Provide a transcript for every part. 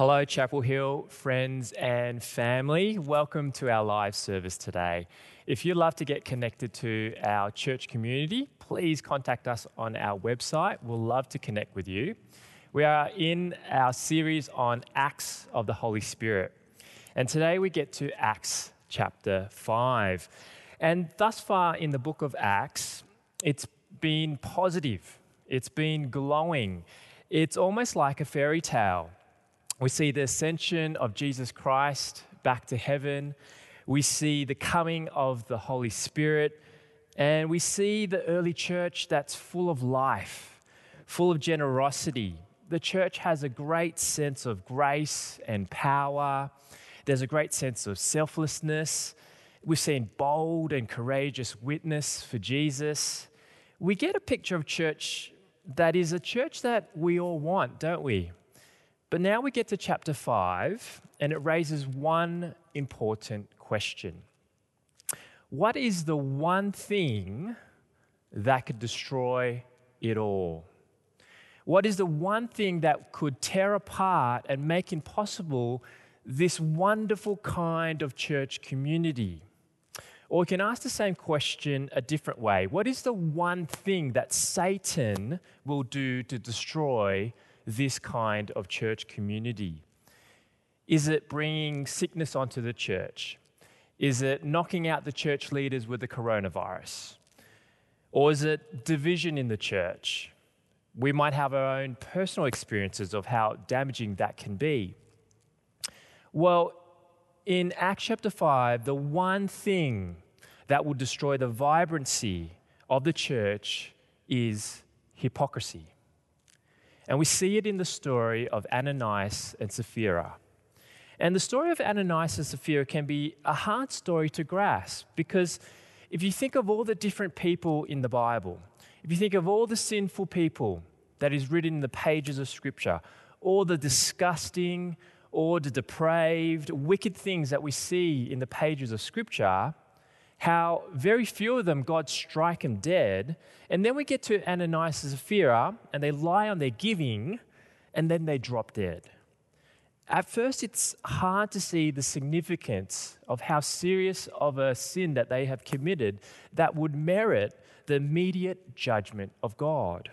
Hello, Chapel Hill friends and family. Welcome to our live service today. If you'd love to get connected to our church community, please contact us on our website. We'll love to connect with you. We are in our series on Acts of the Holy Spirit. And today we get to Acts chapter 5. And thus far in the book of Acts, it's been positive, it's been glowing. It's almost like a fairy tale. We see the ascension of Jesus Christ back to heaven. We see the coming of the Holy Spirit. And we see the early church that's full of life, full of generosity. The church has a great sense of grace and power. There's a great sense of selflessness. We've seen bold and courageous witness for Jesus. We get a picture of church that is a church that we all want, don't we? But now we get to chapter 5, and it raises one important question What is the one thing that could destroy it all? What is the one thing that could tear apart and make impossible this wonderful kind of church community? Or we can ask the same question a different way What is the one thing that Satan will do to destroy this kind of church community? Is it bringing sickness onto the church? Is it knocking out the church leaders with the coronavirus? Or is it division in the church? We might have our own personal experiences of how damaging that can be. Well, in Acts chapter 5, the one thing that will destroy the vibrancy of the church is hypocrisy. And we see it in the story of Ananias and Sapphira. And the story of Ananias and Sapphira can be a hard story to grasp because if you think of all the different people in the Bible, if you think of all the sinful people that is written in the pages of Scripture, all the disgusting, or the depraved, wicked things that we see in the pages of Scripture, how very few of them God strike them dead. And then we get to Ananias and Sapphira, and they lie on their giving, and then they drop dead. At first, it's hard to see the significance of how serious of a sin that they have committed that would merit the immediate judgment of God.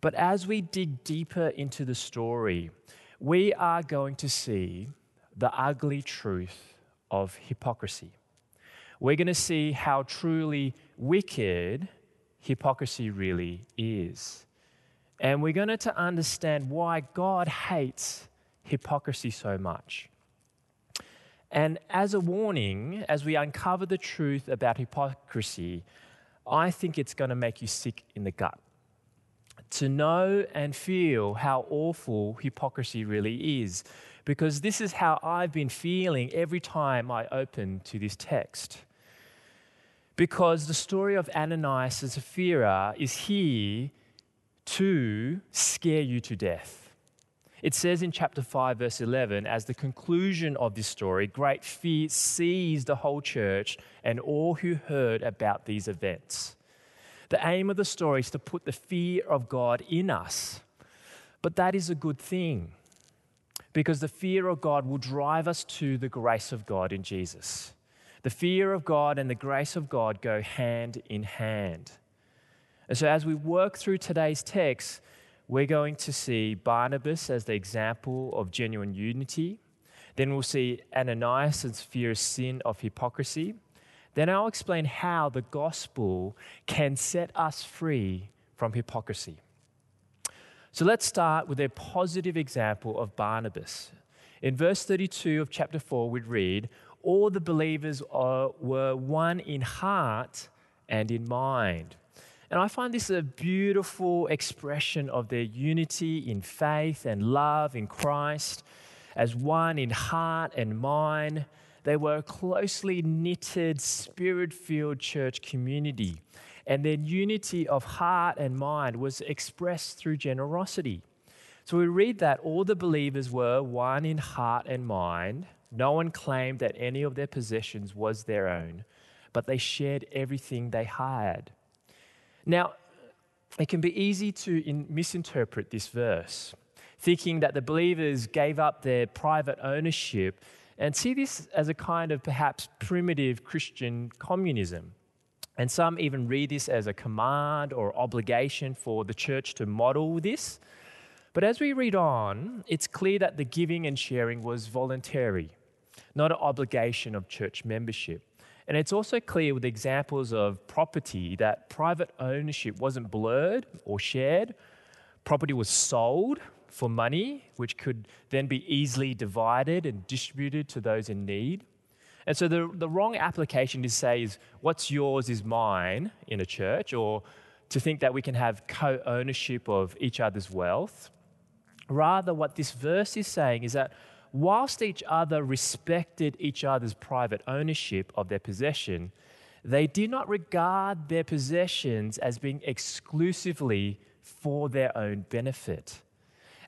But as we dig deeper into the story, we are going to see the ugly truth of hypocrisy. We're going to see how truly wicked hypocrisy really is. And we're going to understand why God hates hypocrisy so much. And as a warning, as we uncover the truth about hypocrisy, I think it's going to make you sick in the gut. To know and feel how awful hypocrisy really is, because this is how I've been feeling every time I open to this text. Because the story of Ananias and Sapphira is here to scare you to death. It says in chapter 5, verse 11, as the conclusion of this story, great fear seized the whole church and all who heard about these events. The aim of the story is to put the fear of God in us. But that is a good thing because the fear of God will drive us to the grace of God in Jesus. The fear of God and the grace of God go hand in hand. And so, as we work through today's text, we're going to see Barnabas as the example of genuine unity. Then we'll see Ananias and Sapphira's sin of hypocrisy. Then I'll explain how the gospel can set us free from hypocrisy. So let's start with a positive example of Barnabas. In verse 32 of chapter 4, we read, All the believers were one in heart and in mind. And I find this a beautiful expression of their unity in faith and love in Christ as one in heart and mind. They were a closely knitted, spirit filled church community. And their unity of heart and mind was expressed through generosity. So we read that all the believers were one in heart and mind. No one claimed that any of their possessions was their own, but they shared everything they had. Now, it can be easy to in, misinterpret this verse. thinking that the believers gave up their private ownership and see this as a kind of perhaps primitive Christian communism. And some even read this as a command or obligation for the church to model this. But as we read on, it's clear that the giving and sharing was voluntary, not an obligation of church membership. And it's also clear with examples of property that private ownership wasn't blurred or shared. Property was sold for money, which could then be easily divided and distributed to those in need. And so the, the wrong application to say is what's yours is mine in a church, or to think that we can have co ownership of each other's wealth. Rather, what this verse is saying is that whilst each other respected each other's private ownership of their possession, they did not regard their possessions as being exclusively for their own benefit.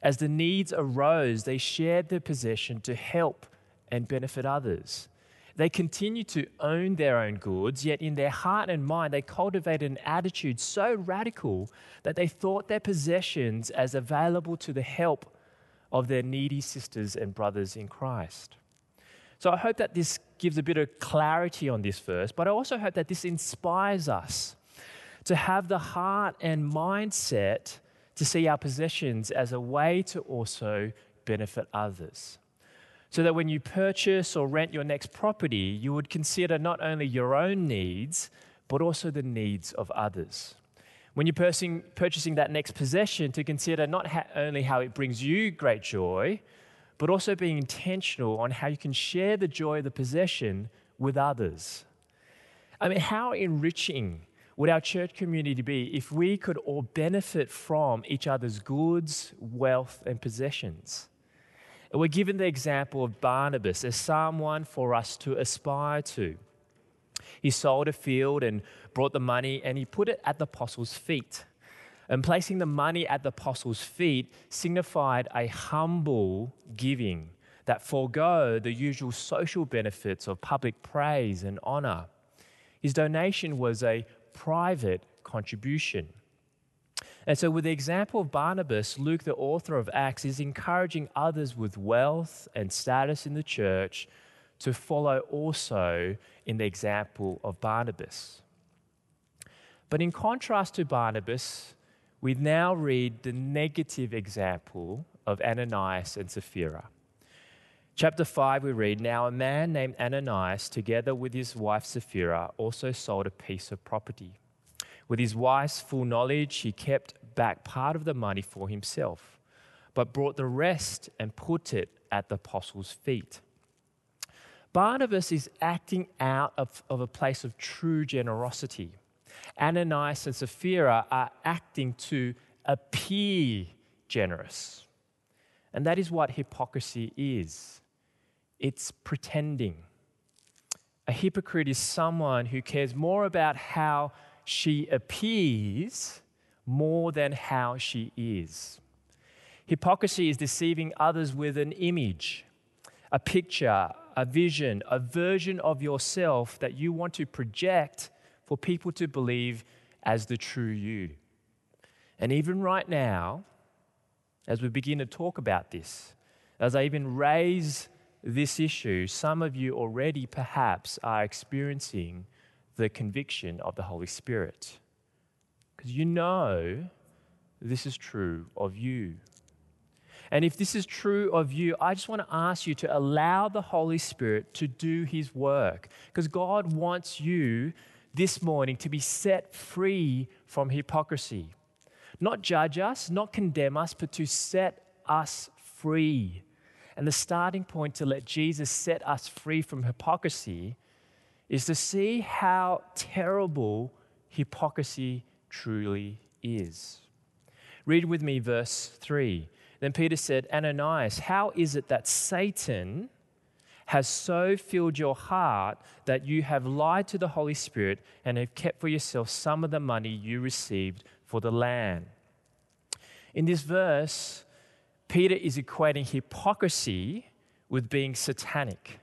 As the needs arose, they shared their possession to help and benefit others. They continued to own their own goods, yet in their heart and mind, they cultivated an attitude so radical that they thought their possessions as available to the help of their needy sisters and brothers in Christ. So I hope that this gives a bit of clarity on this verse, but I also hope that this inspires us to have the heart and mindset to see our possessions as a way to also benefit others. So that when you purchase or rent your next property, you would consider not only your own needs, but also the needs of others. When you're purchasing, purchasing that next possession, to consider not ha- only how it brings you great joy, but also being intentional on how you can share the joy of the possession with others. I mean, how enriching would our church community be if we could all benefit from each other's goods, wealth, and possessions? And we're given the example of Barnabas as someone for us to aspire to. He sold a field and brought the money and he put it at the apostles' feet. And placing the money at the apostles' feet signified a humble giving that forego the usual social benefits of public praise and honor. His donation was a private contribution. And so, with the example of Barnabas, Luke, the author of Acts, is encouraging others with wealth and status in the church to follow also in the example of Barnabas. But in contrast to Barnabas, we now read the negative example of Ananias and Sapphira. Chapter 5, we read Now a man named Ananias, together with his wife Sapphira, also sold a piece of property. With his wife's full knowledge, he kept back part of the money for himself, but brought the rest and put it at the apostles' feet. Barnabas is acting out of, of a place of true generosity. Ananias and Sapphira are acting to appear generous. And that is what hypocrisy is it's pretending. A hypocrite is someone who cares more about how she appears more than how she is. Hypocrisy is deceiving others with an image, a picture, a vision, a version of yourself that you want to project for people to believe as the true you. And even right now, as we begin to talk about this, as I even raise this issue, some of you already perhaps are experiencing the conviction of the Holy Spirit. Because you know this is true of you. And if this is true of you, I just want to ask you to allow the Holy Spirit to do His work. Because God wants you this morning to be set free from hypocrisy. Not judge us, not condemn us, but to set us free. And the starting point to let Jesus set us free from hypocrisy is to see how terrible hypocrisy truly is. Read with me verse 3. Then Peter said, Ananias, how is it that Satan has so filled your heart that you have lied to the Holy Spirit and have kept for yourself some of the money you received for the land. In this verse, Peter is equating hypocrisy with being satanic,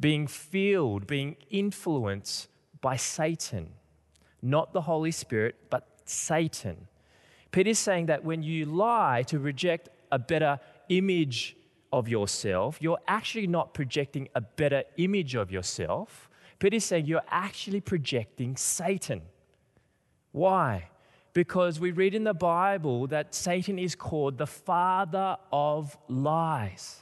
being filled, being influenced by Satan, not the Holy Spirit, but Satan. Peter is saying that when you lie to reject a better image of yourself, you're actually not projecting a better image of yourself. Peter's saying you're actually projecting Satan. Why? Because we read in the Bible that Satan is called the father of lies.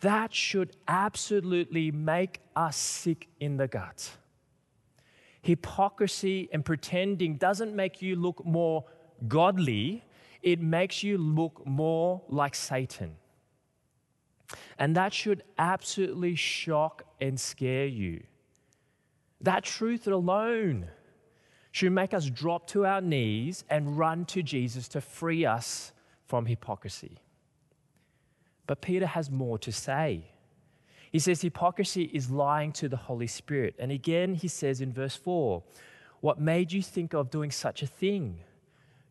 That should absolutely make us sick in the gut. Hypocrisy and pretending doesn't make you look more godly, it makes you look more like Satan. And that should absolutely shock and scare you. That truth alone should make us drop to our knees and run to Jesus to free us from hypocrisy. But Peter has more to say. He says hypocrisy is lying to the Holy Spirit. And again, he says in verse 4 What made you think of doing such a thing?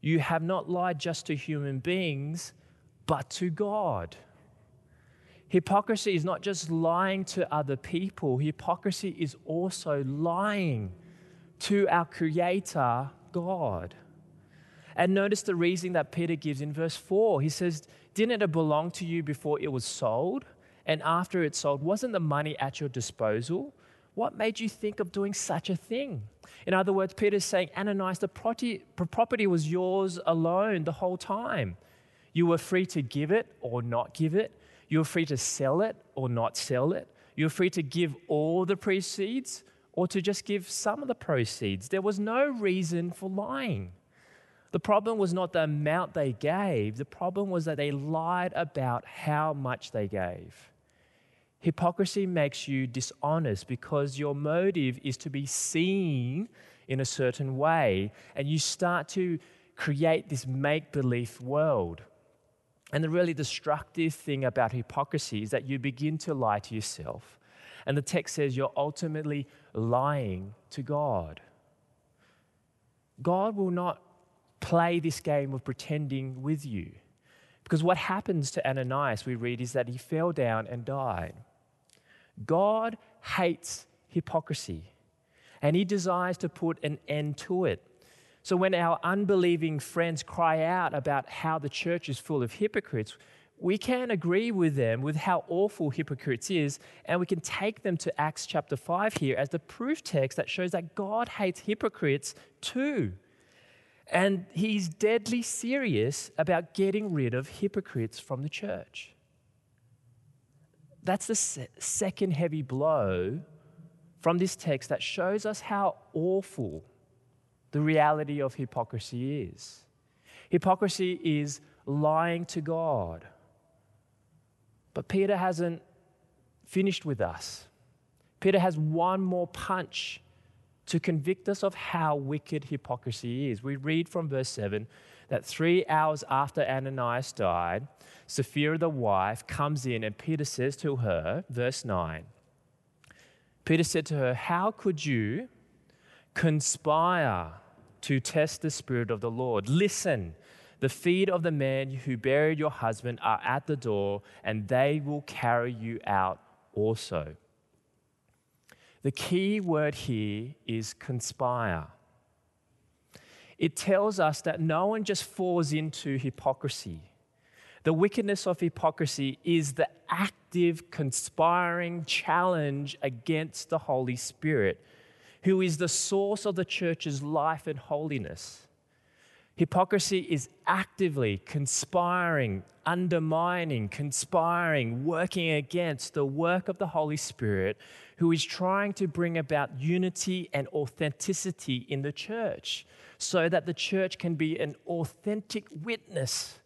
You have not lied just to human beings, but to God. Hypocrisy is not just lying to other people, hypocrisy is also lying to our Creator, God. And notice the reasoning that Peter gives in verse 4. He says, Didn't it belong to you before it was sold? And after it's sold, wasn't the money at your disposal? What made you think of doing such a thing? In other words, Peter's saying, Ananias, the property was yours alone the whole time. You were free to give it or not give it. You were free to sell it or not sell it. You were free to give all the proceeds or to just give some of the proceeds. There was no reason for lying. The problem was not the amount they gave, the problem was that they lied about how much they gave. Hypocrisy makes you dishonest because your motive is to be seen in a certain way, and you start to create this make believe world. And the really destructive thing about hypocrisy is that you begin to lie to yourself. And the text says you're ultimately lying to God. God will not play this game of pretending with you. Because what happens to Ananias, we read, is that he fell down and died. God hates hypocrisy and he desires to put an end to it. So when our unbelieving friends cry out about how the church is full of hypocrites, we can agree with them with how awful hypocrites is, and we can take them to Acts chapter 5 here as the proof text that shows that God hates hypocrites too. And he's deadly serious about getting rid of hypocrites from the church. That's the second heavy blow from this text that shows us how awful the reality of hypocrisy is. Hypocrisy is lying to God. But Peter hasn't finished with us. Peter has one more punch to convict us of how wicked hypocrisy is. We read from verse 7 that three hours after Ananias died, Sapphira, the wife, comes in and Peter says to her, verse 9, Peter said to her, How could you conspire to test the Spirit of the Lord? Listen, the feet of the men who buried your husband are at the door, and they will carry you out also. The key word here is conspire it tells us that no one just falls into hypocrisy. The wickedness of hypocrisy is the active, conspiring challenge against the Holy Spirit, who is the source of the church's life and holiness. Hypocrisy is actively conspiring, undermining, conspiring, working against the work of the Holy Spirit, who is trying to bring about unity and authenticity in the church so that the church can be an authentic witness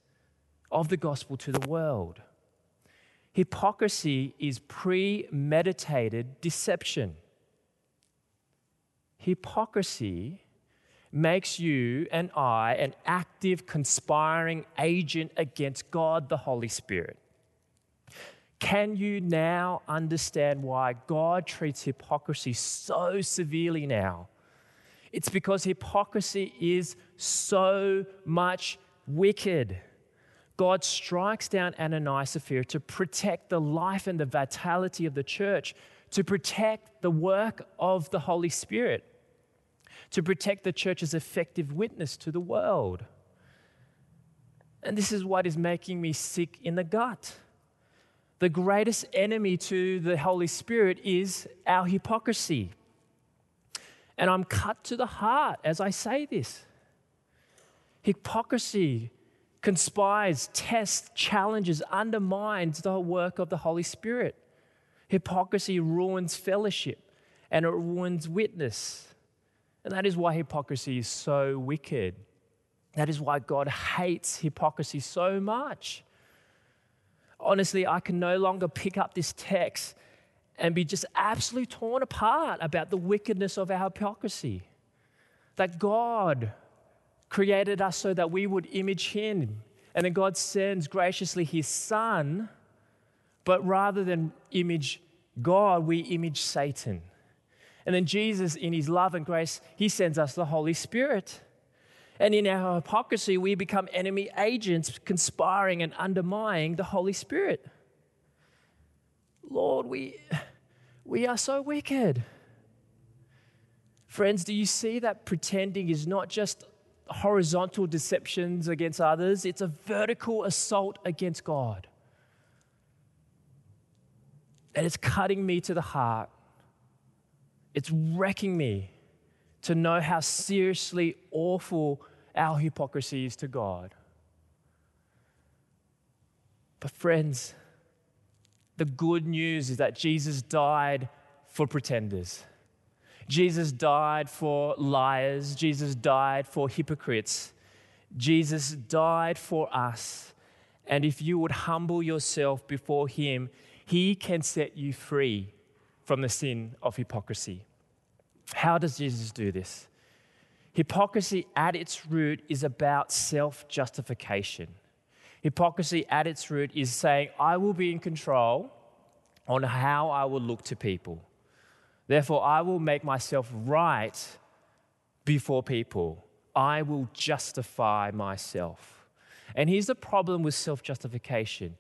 of the gospel to the world. Hypocrisy is premeditated deception. Hypocrisy makes you and I an active, conspiring agent against God the Holy Spirit. Can you now understand why God treats hypocrisy so severely now? It's because hypocrisy is so much wicked. God strikes down Ananias Sapphira to protect the life and the vitality of the church, to protect the work of the Holy Spirit, to protect the church's effective witness to the world. And this is what is making me sick in the gut. The greatest enemy to the Holy Spirit is our hypocrisy. And I'm cut to the heart as I say this. Hypocrisy conspires, tests, challenges, undermines the work of the Holy Spirit. Hypocrisy ruins fellowship and it ruins witness. And that is why hypocrisy is so wicked. That is why God hates hypocrisy so much. Honestly, I can no longer pick up this text and be just absolutely torn apart about the wickedness of our hypocrisy. That God created us so that we would image Him. And then God sends graciously His Son, but rather than image God, we image Satan. And then Jesus, in His love and grace, He sends us the Holy Spirit. And in our hypocrisy, we become enemy agents, conspiring and undermining the Holy Spirit. Lord, we, we are so wicked. Friends, do you see that pretending is not just horizontal deceptions against others, it's a vertical assault against God. And it's cutting me to the heart. It's wrecking me to know how seriously awful our hypocrisy is to God. But, friends, the good news is that Jesus died for pretenders. Jesus died for liars. Jesus died for hypocrites. Jesus died for us. And if you would humble yourself before Him, He can set you free from the sin of hypocrisy. How does Jesus do this? Hypocrisy at its root is about self justification. Hypocrisy at its root is saying, I will be in control on how I will look to people. Therefore, I will make myself right before people. I will justify myself. And here's the problem with self justification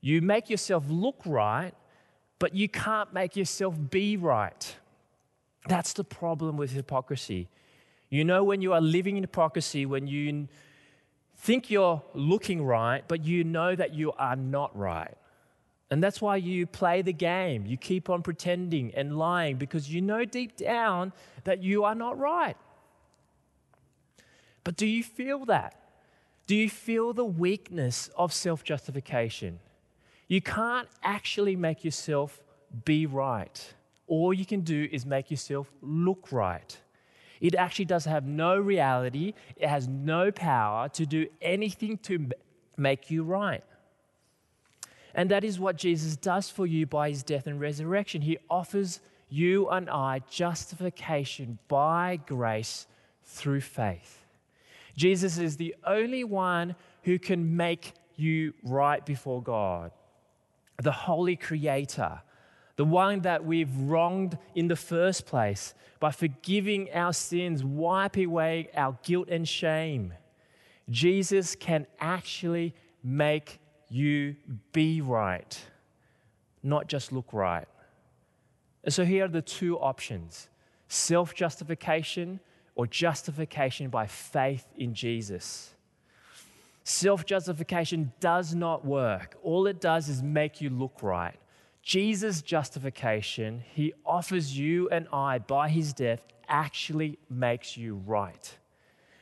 you make yourself look right, but you can't make yourself be right. That's the problem with hypocrisy. You know, when you are living in hypocrisy, when you think you're looking right, but you know that you are not right. And that's why you play the game. You keep on pretending and lying because you know deep down that you are not right. But do you feel that? Do you feel the weakness of self justification? You can't actually make yourself be right. All you can do is make yourself look right. It actually does have no reality, it has no power to do anything to make you right. And that is what Jesus does for you by his death and resurrection. He offers you and I justification by grace through faith. Jesus is the only one who can make you right before God, the holy creator, the one that we've wronged in the first place by forgiving our sins, wiping away our guilt and shame. Jesus can actually make you be right, not just look right. And so here are the two options self justification or justification by faith in Jesus. Self justification does not work. All it does is make you look right. Jesus' justification, he offers you and I by his death, actually makes you right.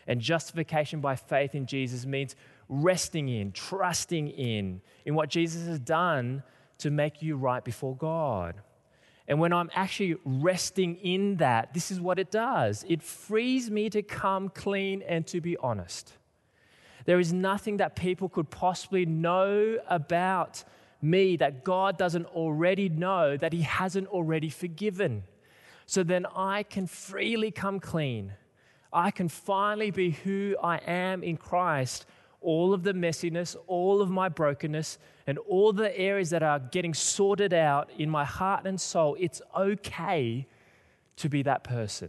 And justification by faith in Jesus means resting in, trusting in, in what Jesus has done to make you right before God. And when I'm actually resting in that, this is what it does it frees me to come clean and to be honest. There is nothing that people could possibly know about me that God doesn't already know, that He hasn't already forgiven. So then I can freely come clean. I can finally be who I am in Christ all of the messiness, all of my brokenness, and all the areas that are getting sorted out in my heart and soul, it's okay to be that person.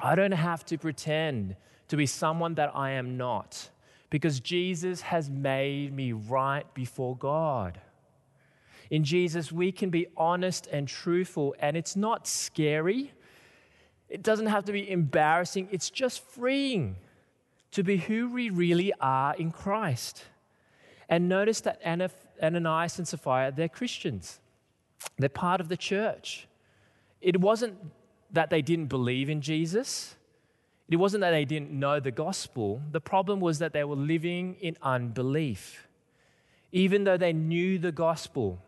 I don't have to pretend to be someone that I am not because Jesus has made me right before God. In Jesus, we can be honest and truthful, and it's not scary. It doesn't have to be embarrassing, it's just freeing to be who we really are in Christ. And notice that Ananias and Sapphira, they're Christians, they're part of the church. It wasn't that they didn't believe in Jesus. It wasn't that they didn't know the gospel. The problem was that they were living in unbelief. Even though they knew the gospel,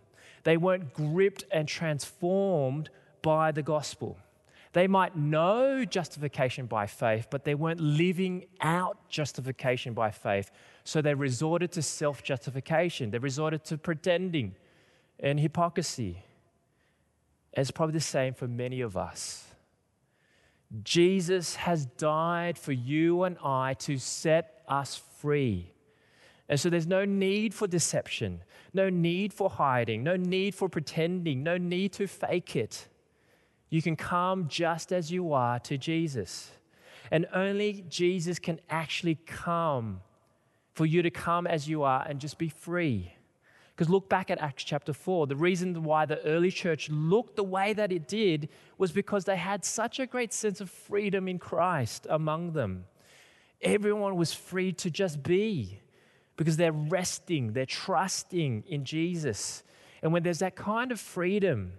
they weren't gripped and transformed by the gospel. They might know justification by faith, but they weren't living out justification by faith. So they resorted to self justification. They resorted to pretending and hypocrisy. It's probably the same for many of us. Jesus has died for you and I to set us free. And so there's no need for deception, no need for hiding, no need for pretending, no need to fake it. You can come just as you are to Jesus. And only Jesus can actually come for you to come as you are and just be free. Because look back at Acts chapter 4. The reason why the early church looked the way that it did was because they had such a great sense of freedom in Christ among them. Everyone was free to just be because they're resting, they're trusting in Jesus. And when there's that kind of freedom,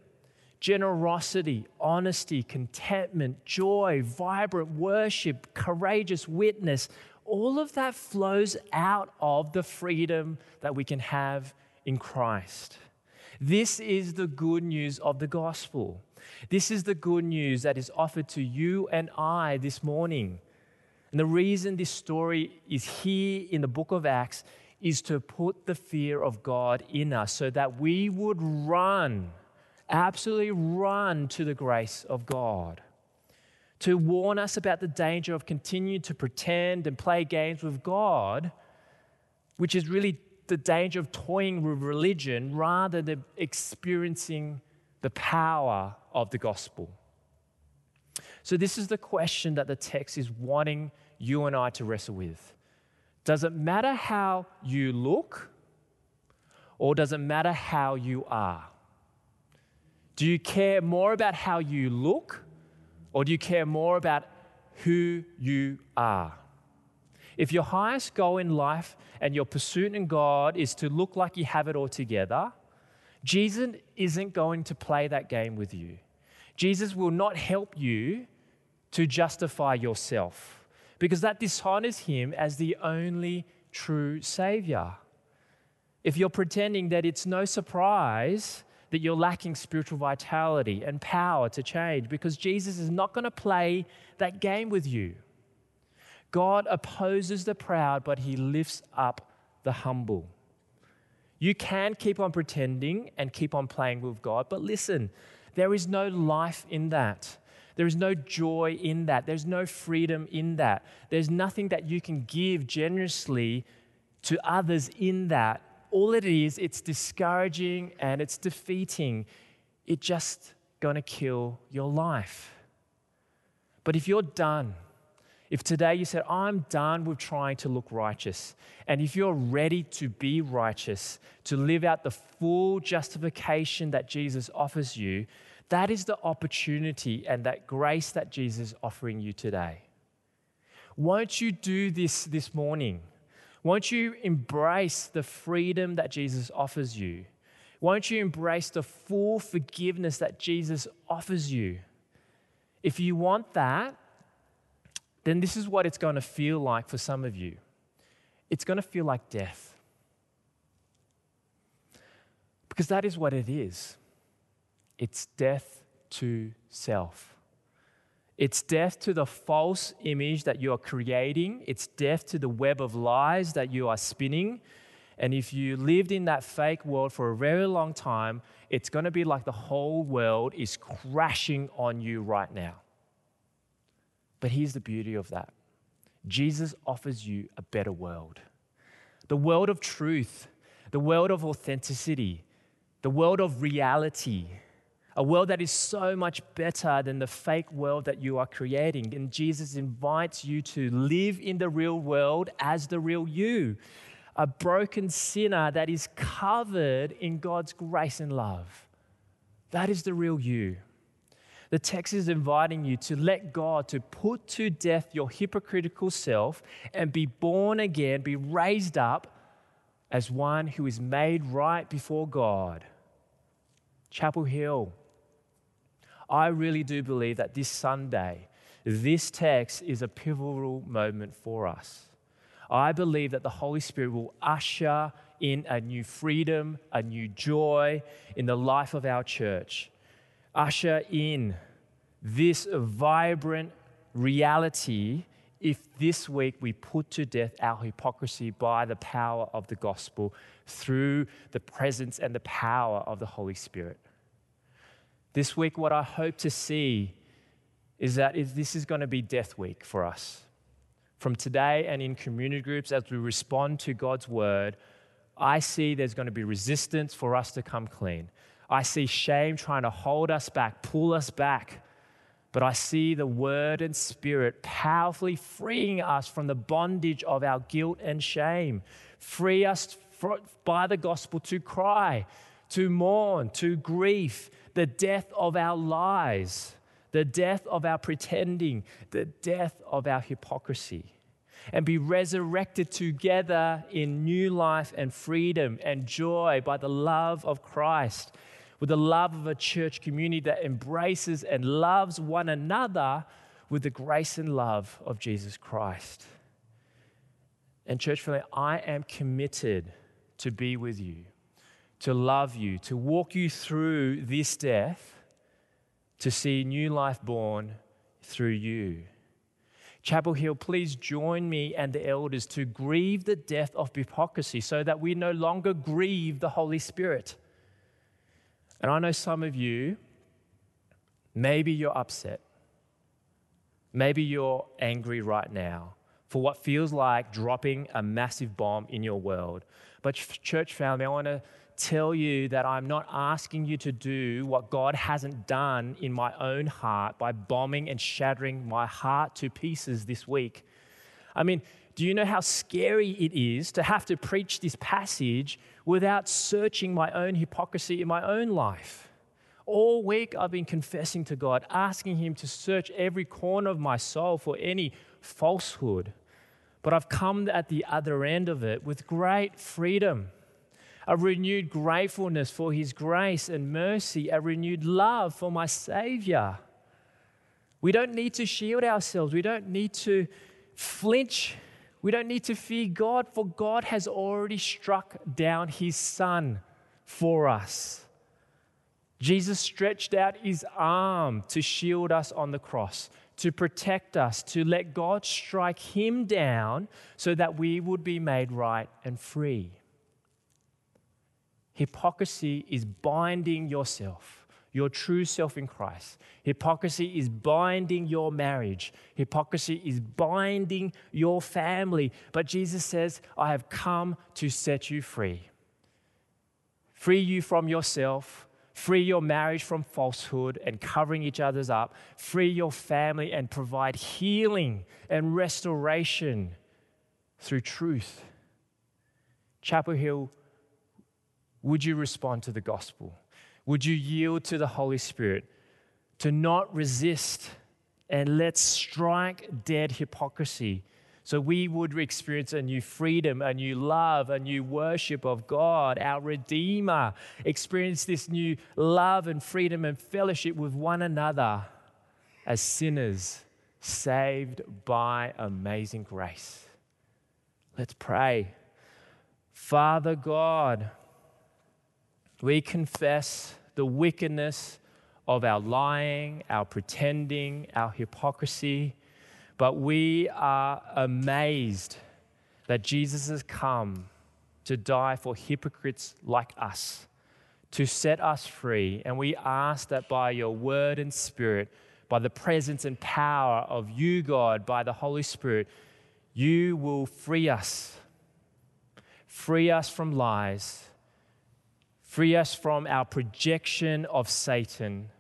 generosity, honesty, contentment, joy, vibrant worship, courageous witness, all of that flows out of the freedom that we can have in Christ. This is the good news of the gospel. This is the good news that is offered to you and I this morning. And the reason this story is here in the book of Acts is to put the fear of God in us so that we would run, absolutely run to the grace of God. To warn us about the danger of continuing to pretend and play games with God, which is really the danger of toying with religion rather than experiencing the power of the gospel. So, this is the question that the text is wanting you and I to wrestle with. Does it matter how you look, or does it matter how you are? Do you care more about how you look, or do you care more about who you are? If your highest goal in life and your pursuit in God is to look like you have it all together, Jesus isn't going to play that game with you. Jesus will not help you to justify yourself because that dishonors him as the only true Savior. If you're pretending that it's no surprise that you're lacking spiritual vitality and power to change, because Jesus is not going to play that game with you. God opposes the proud, but he lifts up the humble. You can keep on pretending and keep on playing with God, but listen, there is no life in that. There is no joy in that. There's no freedom in that. There's nothing that you can give generously to others in that. All it is, it's discouraging and it's defeating. It's just going to kill your life. But if you're done, if today you said, I'm done with trying to look righteous, and if you're ready to be righteous, to live out the full justification that Jesus offers you, that is the opportunity and that grace that Jesus is offering you today. Won't you do this this morning? Won't you embrace the freedom that Jesus offers you? Won't you embrace the full forgiveness that Jesus offers you? If you want that, then this is what it's going to feel like for some of you it's going to feel like death. Because that is what it is it's death to self. It's death to the false image that you are creating. It's death to the web of lies that you are spinning. And if you lived in that fake world for a very long time, it's going to be like the whole world is crashing on you right now. But here's the beauty of that Jesus offers you a better world the world of truth, the world of authenticity, the world of reality. A world that is so much better than the fake world that you are creating. And Jesus invites you to live in the real world as the real you, a broken sinner that is covered in God's grace and love. That is the real you. The text is inviting you to let God to put to death your hypocritical self and be born again, be raised up as one who is made right before God. Chapel Hill, I really do believe that this Sunday, this text is a pivotal moment for us. I believe that the Holy Spirit will usher in a new freedom, a new joy in the life of our church usher in this vibrant reality if this week we put to death our hypocrisy by the power of the gospel through the presence and the power of the Holy Spirit. This week, what I hope to see is that this is going to be death week for us. From today and in community groups, as we respond to God's word, I see there's going to be resistance for us to come clean. I see shame trying to hold us back, pull us back. But I see the Word and Spirit powerfully freeing us from the bondage of our guilt and shame. Free us by the gospel to cry, to mourn, to grief, the death of our lies, the death of our pretending, the death of our hypocrisy, and be resurrected together in new life and freedom and joy by the love of Christ with the love of a church community that embraces and loves one another with the grace and love of Jesus Christ. And, church family, I am committed to be with you, to love you, to walk you through this death, to see new life born through you. Chapel Hill, please join me and the elders to grieve the death of hypocrisy so that we no longer grieve the Holy Spirit. And I know some of you, maybe you're upset. Maybe you're angry right now for what feels like dropping a massive bomb in your world. But, church family, I want to tell you that I'm not asking you to do what God hasn't done in my own heart by bombing and shattering my heart to pieces this week. I mean, do you know how scary it is to have to preach this passage without searching my own hypocrisy in my own life? All week I've been confessing to God, asking Him to search every corner of my soul for any falsehood. But I've come at the other end of it with great freedom, a renewed gratefulness for His grace and mercy, a renewed love for my Savior. We don't need to shield ourselves, we don't need to flinch we don't need to fear God, for God has already struck down his son for us. Jesus stretched out his arm to shield us on the cross, to protect us, to let God strike him down so that we would be made right and free. Hypocrisy is binding yourself your true self in Christ. Hypocrisy is binding your marriage. Hypocrisy is binding your family. But Jesus says, I have come to set you free. Free you from yourself, free your marriage from falsehood and covering each other's up, free your family and provide healing and restoration through truth. Chapel Hill, would you respond to the gospel? Would you yield to the Holy Spirit to not resist and let's strike dead hypocrisy so we would experience a new freedom, a new love, a new worship of God, our Redeemer, experience this new love and freedom and fellowship with one another as sinners saved by amazing grace. Let's pray. Father God, we confess the wickedness of our lying, our pretending, our hypocrisy, but we are amazed that Jesus has come to die for hypocrites like us, to set us free. And we ask that by your word and spirit, by the presence and power of you, God, by the Holy Spirit, you will free us. Free us from lies Free us from our projection of Satan.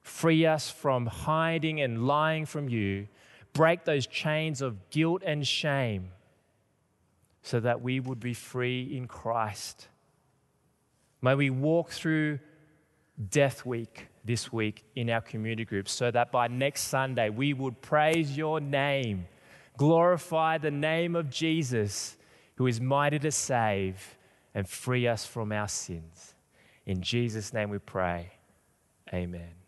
Free us from hiding and lying from you. Break those chains of guilt and shame so that we would be free in Christ. May we walk through Death Week this week in our community groups so that by next Sunday we would praise your name, glorify the name of Jesus, who is mighty to save and free us from our sins. In Jesus' name we pray. Amen.